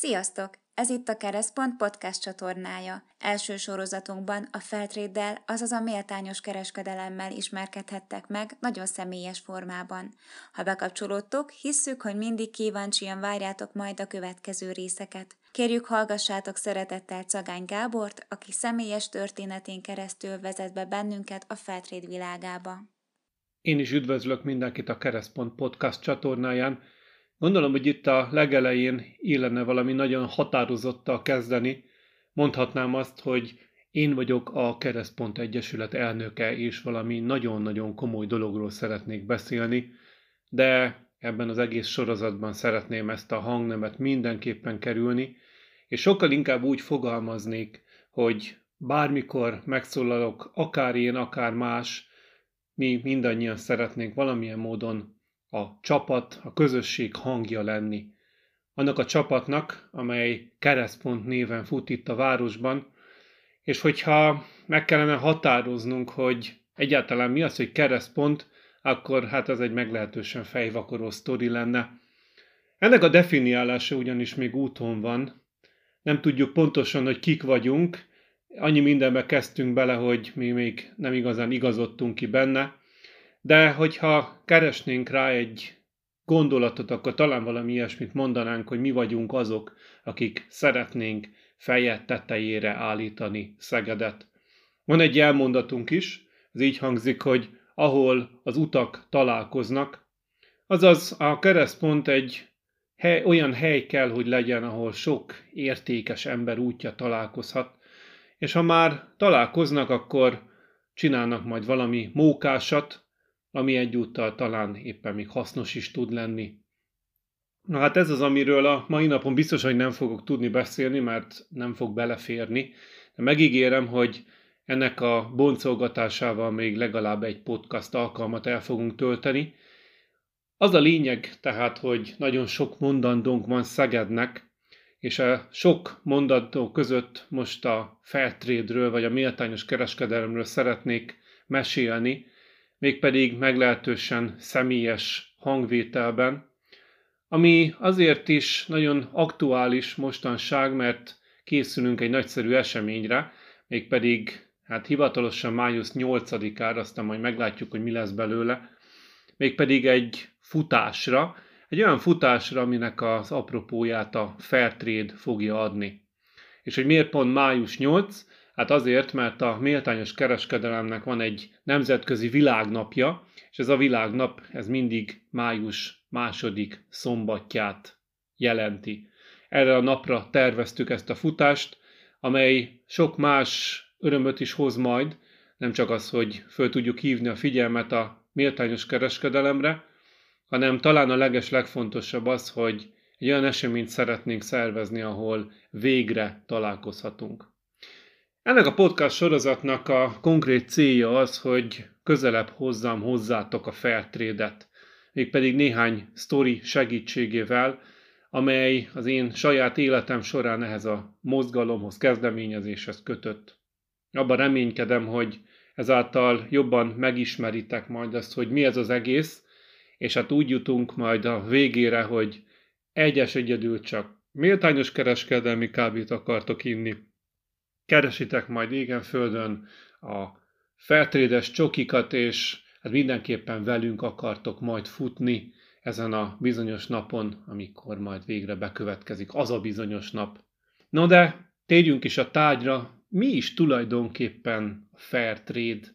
Sziasztok! Ez itt a Keresztpont podcast csatornája. Első sorozatunkban a Feltréddel, azaz a méltányos kereskedelemmel ismerkedhettek meg nagyon személyes formában. Ha bekapcsolódtok, hisszük, hogy mindig kíváncsian várjátok majd a következő részeket. Kérjük hallgassátok szeretettel Cagány Gábort, aki személyes történetén keresztül vezet be bennünket a Feltréd világába. Én is üdvözlök mindenkit a Keresztpont podcast csatornáján, Gondolom, hogy itt a legelején illene valami nagyon határozottal kezdeni. Mondhatnám azt, hogy én vagyok a Keresztpont Egyesület elnöke, és valami nagyon-nagyon komoly dologról szeretnék beszélni, de ebben az egész sorozatban szeretném ezt a hangnemet mindenképpen kerülni, és sokkal inkább úgy fogalmaznék, hogy bármikor megszólalok, akár én, akár más, mi mindannyian szeretnénk valamilyen módon a csapat, a közösség hangja lenni. Annak a csapatnak, amely keresztpont néven fut itt a városban, és hogyha meg kellene határoznunk, hogy egyáltalán mi az, hogy keresztpont, akkor hát ez egy meglehetősen fejvakoró sztori lenne. Ennek a definiálása ugyanis még úton van. Nem tudjuk pontosan, hogy kik vagyunk, annyi mindenbe kezdtünk bele, hogy mi még nem igazán igazodtunk ki benne, de hogyha keresnénk rá egy gondolatot, akkor talán valami ilyesmit mondanánk, hogy mi vagyunk azok, akik szeretnénk feje tetejére állítani Szegedet. Van egy elmondatunk is, ez így hangzik, hogy ahol az utak találkoznak, azaz a keresztpont egy hely, olyan hely kell, hogy legyen, ahol sok értékes ember útja találkozhat, és ha már találkoznak, akkor csinálnak majd valami mókásat, ami egyúttal talán éppen még hasznos is tud lenni. Na hát ez az, amiről a mai napon biztos, hogy nem fogok tudni beszélni, mert nem fog beleférni, de megígérem, hogy ennek a boncolgatásával még legalább egy podcast alkalmat el fogunk tölteni. Az a lényeg tehát, hogy nagyon sok mondandónk van Szegednek, és a sok mondató között most a Fairtrade-ről, vagy a méltányos kereskedelemről szeretnék mesélni, mégpedig meglehetősen személyes hangvételben, ami azért is nagyon aktuális mostanság, mert készülünk egy nagyszerű eseményre, mégpedig hát hivatalosan május 8-ára, aztán majd meglátjuk, hogy mi lesz belőle, mégpedig egy futásra, egy olyan futásra, aminek az apropóját a Fairtrade fogja adni. És hogy miért pont május 8? Hát azért, mert a méltányos kereskedelemnek van egy nemzetközi világnapja, és ez a világnap, ez mindig május második szombatját jelenti. Erre a napra terveztük ezt a futást, amely sok más örömöt is hoz majd, nem csak az, hogy föl tudjuk hívni a figyelmet a méltányos kereskedelemre, hanem talán a leges legfontosabb az, hogy egy olyan eseményt szeretnénk szervezni, ahol végre találkozhatunk. Ennek a podcast sorozatnak a konkrét célja az, hogy közelebb hozzam hozzátok a Fairtrade-et, mégpedig néhány sztori segítségével, amely az én saját életem során ehhez a mozgalomhoz, kezdeményezéshez kötött. Abban reménykedem, hogy ezáltal jobban megismeritek majd azt, hogy mi ez az egész, és hát úgy jutunk majd a végére, hogy egyes egyedül csak méltányos kereskedelmi kábít akartok inni, keresitek majd égen földön a feltrédes csokikat, és hát mindenképpen velünk akartok majd futni ezen a bizonyos napon, amikor majd végre bekövetkezik az a bizonyos nap. No de térjünk is a tárgyra, mi is tulajdonképpen a fair trade?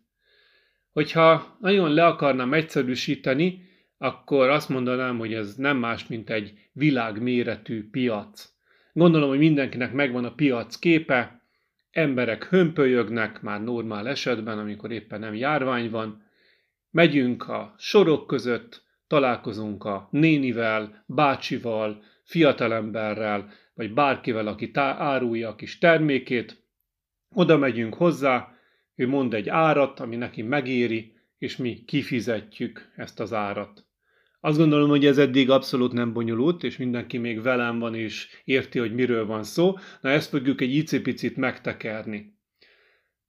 Hogyha nagyon le akarnám egyszerűsíteni, akkor azt mondanám, hogy ez nem más, mint egy világméretű piac. Gondolom, hogy mindenkinek megvan a piac képe, emberek hömpölyögnek már normál esetben, amikor éppen nem járvány van, megyünk a sorok között, találkozunk a nénivel, bácsival, fiatalemberrel, vagy bárkivel, aki tá- árulja a kis termékét, oda megyünk hozzá, ő mond egy árat, ami neki megéri, és mi kifizetjük ezt az árat. Azt gondolom, hogy ez eddig abszolút nem bonyolult, és mindenki még velem van és érti, hogy miről van szó. Na ezt fogjuk egy icipicit megtekerni.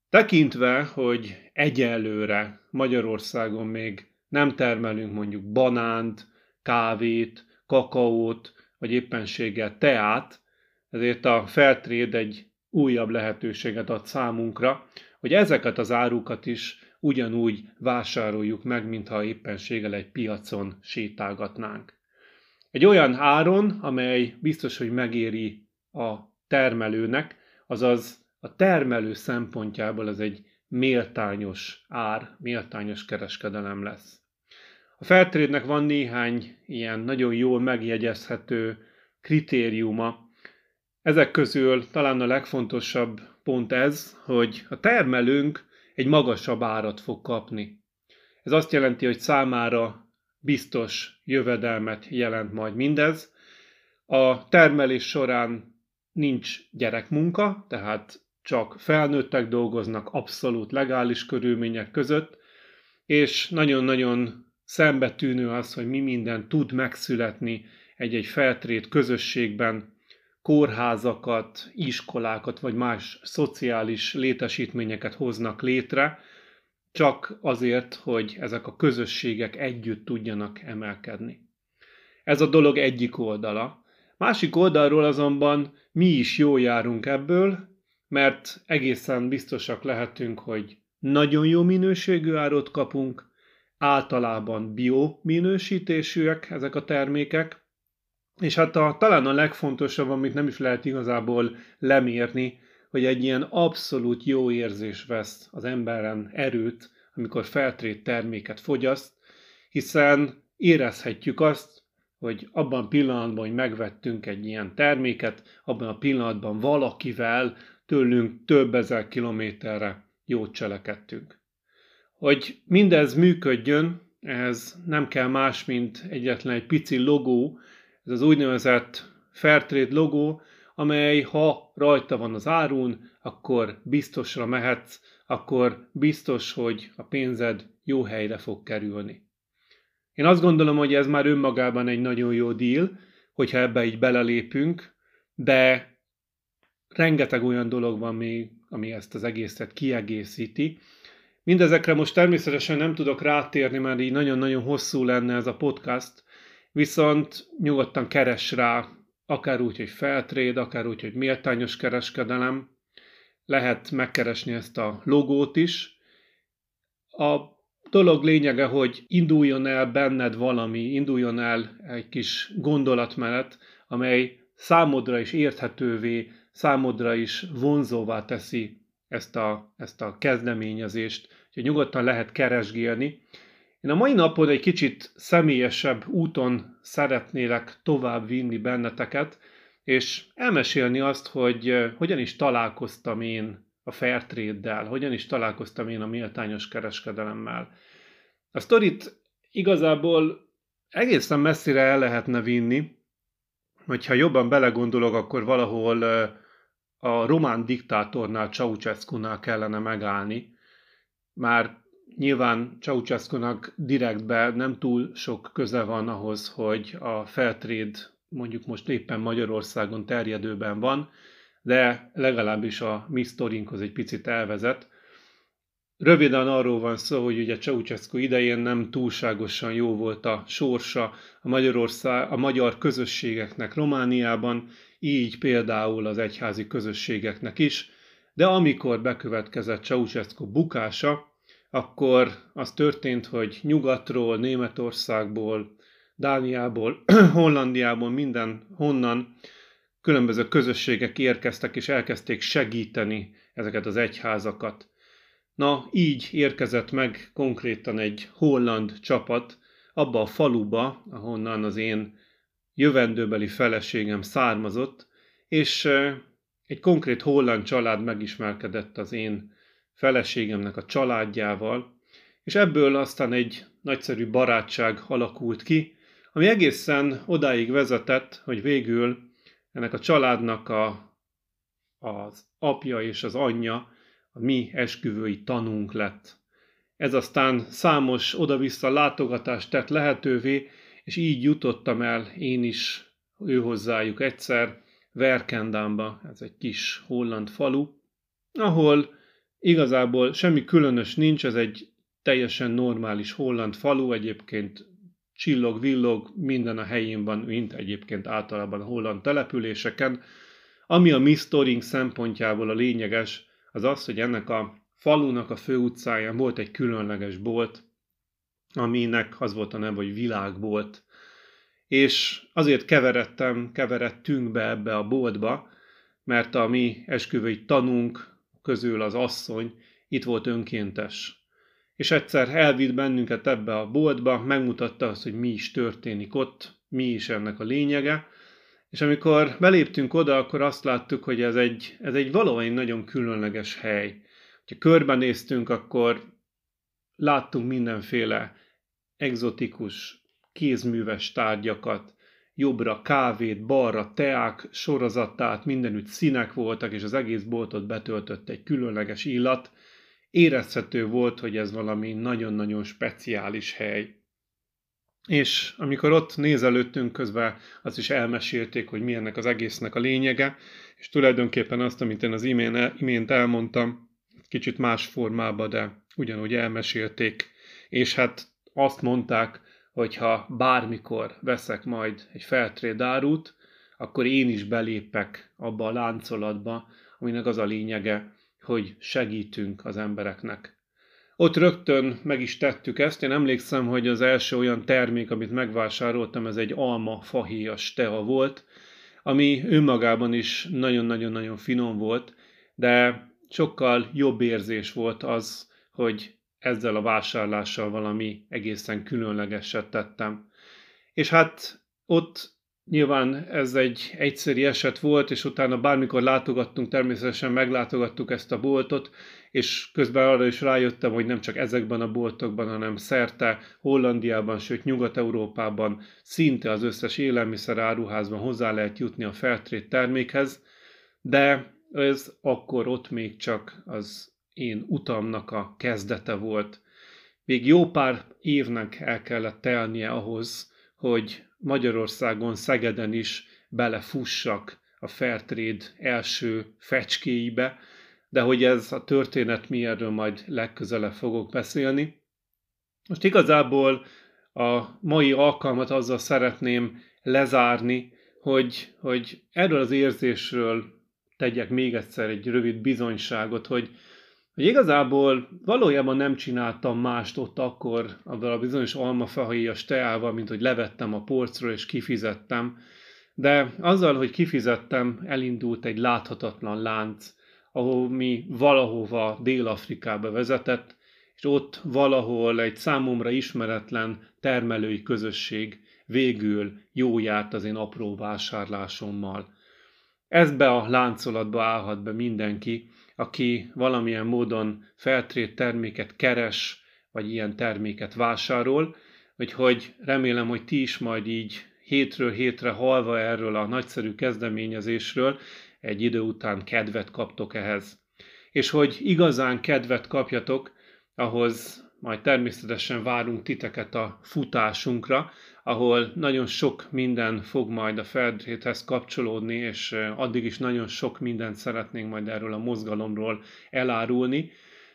Tekintve, hogy egyelőre Magyarországon még nem termelünk mondjuk banánt, kávét, kakaót, vagy éppenséggel teát, ezért a Fairtrade egy újabb lehetőséget ad számunkra, hogy ezeket az árukat is ugyanúgy vásároljuk meg, mintha éppenséggel egy piacon sétálgatnánk. Egy olyan áron, amely biztos, hogy megéri a termelőnek, azaz a termelő szempontjából ez egy méltányos ár, méltányos kereskedelem lesz. A Fairtrade-nek van néhány ilyen nagyon jól megjegyezhető kritériuma. Ezek közül talán a legfontosabb pont ez, hogy a termelőnk egy magasabb árat fog kapni. Ez azt jelenti, hogy számára biztos jövedelmet jelent majd mindez. A termelés során nincs gyerekmunka, tehát csak felnőttek dolgoznak abszolút legális körülmények között, és nagyon-nagyon szembetűnő az, hogy mi minden tud megszületni egy-egy feltrét közösségben, kórházakat, iskolákat vagy más szociális létesítményeket hoznak létre, csak azért, hogy ezek a közösségek együtt tudjanak emelkedni. Ez a dolog egyik oldala. Másik oldalról azonban mi is jól járunk ebből, mert egészen biztosak lehetünk, hogy nagyon jó minőségű árut kapunk, általában bio minősítésűek ezek a termékek, és hát a, talán a legfontosabb, amit nem is lehet igazából lemérni, hogy egy ilyen abszolút jó érzés vesz az emberen erőt, amikor feltrét terméket fogyaszt, hiszen érezhetjük azt, hogy abban a pillanatban, hogy megvettünk egy ilyen terméket, abban a pillanatban valakivel tőlünk több ezer kilométerre jót cselekedtünk. Hogy mindez működjön, ez nem kell más, mint egyetlen egy pici logó, ez az úgynevezett Fairtrade logó, amely ha rajta van az árun, akkor biztosra mehetsz, akkor biztos, hogy a pénzed jó helyre fog kerülni. Én azt gondolom, hogy ez már önmagában egy nagyon jó deal, hogyha ebbe így belelépünk, de rengeteg olyan dolog van még, ami ezt az egészet kiegészíti. Mindezekre most természetesen nem tudok rátérni, mert így nagyon-nagyon hosszú lenne ez a podcast, viszont nyugodtan keres rá, akár úgy, hogy feltréd, akár úgy, hogy méltányos kereskedelem, lehet megkeresni ezt a logót is. A dolog lényege, hogy induljon el benned valami, induljon el egy kis gondolatmenet, amely számodra is érthetővé, számodra is vonzóvá teszi ezt a, ezt a kezdeményezést, hogy nyugodtan lehet keresgélni, én a mai napon egy kicsit személyesebb úton szeretnélek tovább vinni benneteket, és elmesélni azt, hogy eh, hogyan is találkoztam én a Fairtrade-del, hogyan is találkoztam én a méltányos kereskedelemmel. A sztorit igazából egészen messzire el lehetne vinni, hogyha jobban belegondolok, akkor valahol eh, a román diktátornál, Ceausescu-nál kellene megállni. Már Nyilván Ceausescu-nak direktbe nem túl sok köze van ahhoz, hogy a Fairtrade mondjuk most éppen Magyarországon terjedőben van, de legalábbis a mi sztorinkhoz egy picit elvezet. Röviden arról van szó, hogy ugye Ceausescu idején nem túlságosan jó volt a sorsa a, Magyarország, a magyar közösségeknek Romániában, így például az egyházi közösségeknek is, de amikor bekövetkezett Ceausescu bukása, akkor az történt, hogy nyugatról, Németországból, Dániából, Hollandiából, minden honnan különböző közösségek érkeztek és elkezdték segíteni ezeket az egyházakat. Na, így érkezett meg konkrétan egy holland csapat abba a faluba, ahonnan az én jövendőbeli feleségem származott, és egy konkrét holland család megismerkedett az én feleségemnek a családjával, és ebből aztán egy nagyszerű barátság alakult ki, ami egészen odáig vezetett, hogy végül ennek a családnak a, az apja és az anyja a mi esküvői tanunk lett. Ez aztán számos oda-vissza látogatást tett lehetővé, és így jutottam el én is ő hozzájuk egyszer, Verkendámba, ez egy kis holland falu, ahol Igazából semmi különös nincs, ez egy teljesen normális holland falu, egyébként csillog, villog, minden a helyén van, mint egyébként általában a holland településeken. Ami a mi sztorink szempontjából a lényeges, az az, hogy ennek a falunak a főutcáján volt egy különleges bolt, aminek az volt a neve, hogy világbolt. És azért keveredtem, keveredtünk be ebbe a boltba, mert a mi esküvői tanunk közül az asszony itt volt önkéntes. És egyszer elvitt bennünket ebbe a boltba, megmutatta azt, hogy mi is történik ott, mi is ennek a lényege, és amikor beléptünk oda, akkor azt láttuk, hogy ez egy, ez egy valóban nagyon különleges hely. Ha körbenéztünk, akkor láttunk mindenféle egzotikus, kézműves tárgyakat, jobbra kávét, balra teák sorozatát, mindenütt színek voltak, és az egész boltot betöltött egy különleges illat. Érezhető volt, hogy ez valami nagyon-nagyon speciális hely. És amikor ott nézelődtünk közben, azt is elmesélték, hogy mi ennek az egésznek a lényege, és tulajdonképpen azt, amit én az imént elmondtam, kicsit más formában, de ugyanúgy elmesélték, és hát azt mondták, hogy ha bármikor veszek majd egy Fairtrade árut, akkor én is belépek abba a láncolatba, aminek az a lényege, hogy segítünk az embereknek. Ott rögtön meg is tettük ezt. Én emlékszem, hogy az első olyan termék, amit megvásároltam, ez egy alma fahéjas tea volt, ami önmagában is nagyon-nagyon-nagyon finom volt, de sokkal jobb érzés volt az, hogy ezzel a vásárlással valami egészen különlegeset tettem. És hát ott nyilván ez egy egyszeri eset volt, és utána bármikor látogattunk, természetesen meglátogattuk ezt a boltot, és közben arra is rájöttem, hogy nem csak ezekben a boltokban, hanem szerte Hollandiában, sőt Nyugat-Európában szinte az összes élelmiszer áruházban hozzá lehet jutni a Fairtrade termékhez, de ez akkor ott még csak az én utamnak a kezdete volt. Még jó pár évnek el kellett telnie ahhoz, hogy Magyarországon, Szegeden is belefussak a Fairtrade első fecskéibe, de hogy ez a történet mi erről majd legközelebb fogok beszélni. Most igazából a mai alkalmat azzal szeretném lezárni, hogy, hogy erről az érzésről tegyek még egyszer egy rövid bizonyságot, hogy hogy igazából valójában nem csináltam mást ott akkor, abban a bizonyos almafehíjas teával, mint hogy levettem a polcról és kifizettem, de azzal, hogy kifizettem, elindult egy láthatatlan lánc, ahol mi valahova Dél-Afrikába vezetett, és ott valahol egy számomra ismeretlen termelői közösség végül jó járt az én apró vásárlásommal. Ezbe a láncolatba állhat be mindenki, aki valamilyen módon feltrét terméket keres, vagy ilyen terméket vásárol, úgyhogy remélem, hogy ti is majd így hétről hétre halva erről a nagyszerű kezdeményezésről egy idő után kedvet kaptok ehhez. És hogy igazán kedvet kapjatok, ahhoz majd természetesen várunk titeket a futásunkra, ahol nagyon sok minden fog majd a Feldréthez kapcsolódni, és addig is nagyon sok mindent szeretnénk majd erről a mozgalomról elárulni,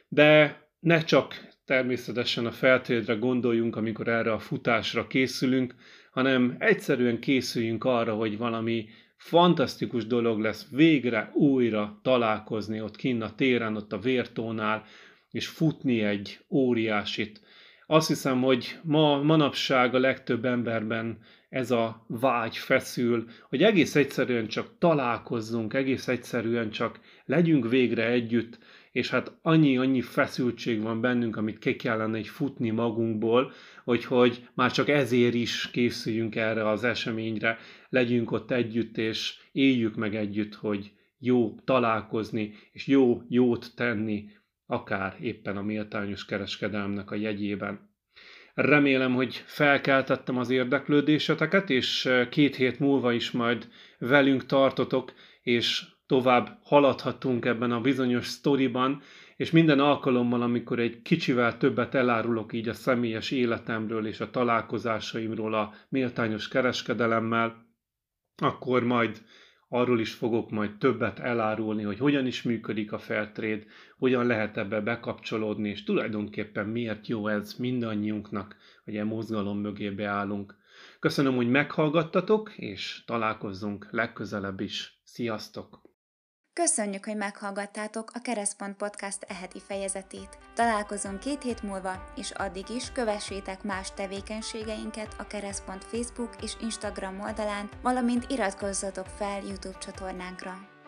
de ne csak természetesen a feltétre gondoljunk, amikor erre a futásra készülünk, hanem egyszerűen készüljünk arra, hogy valami fantasztikus dolog lesz végre újra találkozni ott kinn a téren, ott a vértónál, és futni egy óriásit. Azt hiszem, hogy ma, manapság a legtöbb emberben ez a vágy feszül, hogy egész egyszerűen csak találkozzunk, egész egyszerűen csak legyünk végre együtt, és hát annyi-annyi feszültség van bennünk, amit ki kellene egy futni magunkból, hogy, hogy már csak ezért is készüljünk erre az eseményre, legyünk ott együtt, és éljük meg együtt, hogy jó találkozni, és jó jót tenni akár éppen a méltányos kereskedelmnek a jegyében. Remélem, hogy felkeltettem az érdeklődéseteket, és két hét múlva is majd velünk tartotok, és tovább haladhatunk ebben a bizonyos sztoriban, és minden alkalommal, amikor egy kicsivel többet elárulok így a személyes életemről és a találkozásaimról a méltányos kereskedelemmel, akkor majd arról is fogok majd többet elárulni, hogy hogyan is működik a Fairtrade, hogyan lehet ebbe bekapcsolódni, és tulajdonképpen miért jó ez mindannyiunknak, hogy e mozgalom mögé beállunk. Köszönöm, hogy meghallgattatok, és találkozzunk legközelebb is. Sziasztok! Köszönjük, hogy meghallgattátok a Keresztpont Podcast eheti fejezetét. Találkozunk két hét múlva, és addig is kövessétek más tevékenységeinket a Keresztpont Facebook és Instagram oldalán, valamint iratkozzatok fel YouTube csatornánkra.